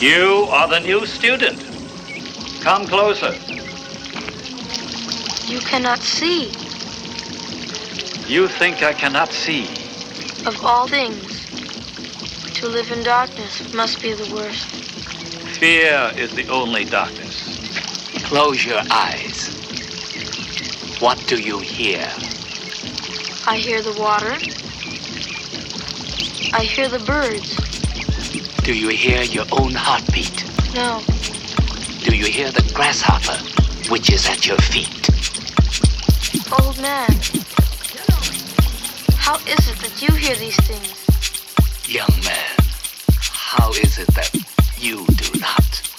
You are the new student. Come closer. You cannot see. You think I cannot see. Of all things, to live in darkness must be the worst. Fear is the only darkness. Close your eyes. What do you hear? I hear the water. I hear the birds. Do you hear your own heartbeat? No, Do you hear the grasshopper, which is at your feet? old man. How is it that you hear these things? Young man, how is it that you do not?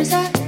There's a